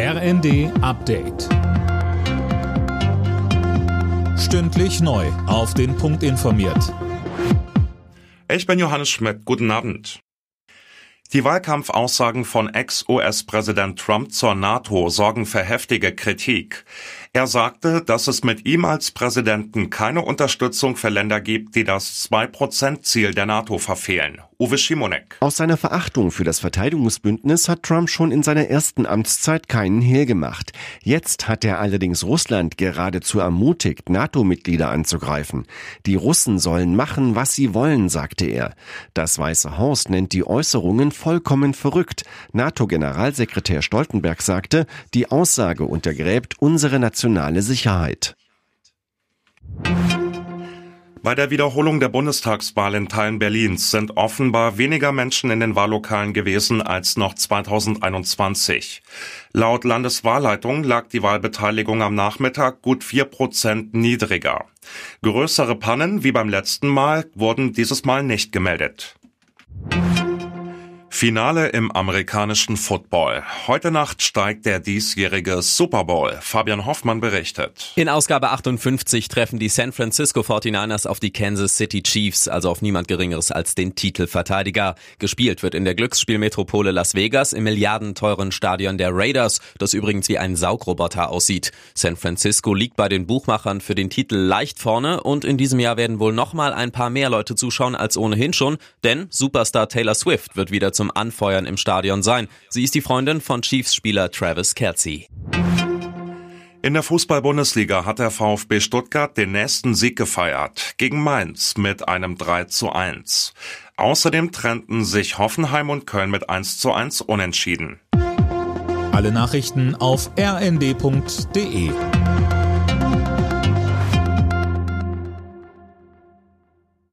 RND Update. Stündlich neu. Auf den Punkt informiert. Ich bin Johannes Schmidt. Guten Abend. Die Wahlkampfaussagen von Ex-US-Präsident Trump zur NATO sorgen für heftige Kritik. Er sagte, dass es mit ihm als Präsidenten keine Unterstützung für Länder gibt, die das 2-Prozent-Ziel der NATO verfehlen. Uwe Schimonek. Aus seiner Verachtung für das Verteidigungsbündnis hat Trump schon in seiner ersten Amtszeit keinen Hehl gemacht. Jetzt hat er allerdings Russland geradezu ermutigt, NATO-Mitglieder anzugreifen. Die Russen sollen machen, was sie wollen, sagte er. Das Weiße Haus nennt die Äußerungen vollkommen verrückt. NATO-Generalsekretär Stoltenberg sagte, die Aussage untergräbt unsere nationale Sicherheit. Bei der Wiederholung der Bundestagswahl in Teilen Berlins sind offenbar weniger Menschen in den Wahllokalen gewesen als noch 2021. Laut Landeswahlleitung lag die Wahlbeteiligung am Nachmittag gut vier Prozent niedriger. Größere Pannen wie beim letzten Mal wurden dieses Mal nicht gemeldet. Finale im amerikanischen Football. Heute Nacht steigt der diesjährige Super Bowl. Fabian Hoffmann berichtet. In Ausgabe 58 treffen die San Francisco 49ers auf die Kansas City Chiefs, also auf niemand Geringeres als den Titelverteidiger. Gespielt wird in der Glücksspielmetropole Las Vegas im milliardenteuren Stadion der Raiders, das übrigens wie ein Saugroboter aussieht. San Francisco liegt bei den Buchmachern für den Titel leicht vorne und in diesem Jahr werden wohl nochmal ein paar mehr Leute zuschauen als ohnehin schon, denn Superstar Taylor Swift wird wieder zum Anfeuern im Stadion sein. Sie ist die Freundin von Chiefs-Spieler Travis Kelsey. In der Fußball-Bundesliga hat der VfB Stuttgart den nächsten Sieg gefeiert gegen Mainz mit einem 3 zu 1. Außerdem trennten sich Hoffenheim und Köln mit 1 zu 1 unentschieden. Alle Nachrichten auf rnd.de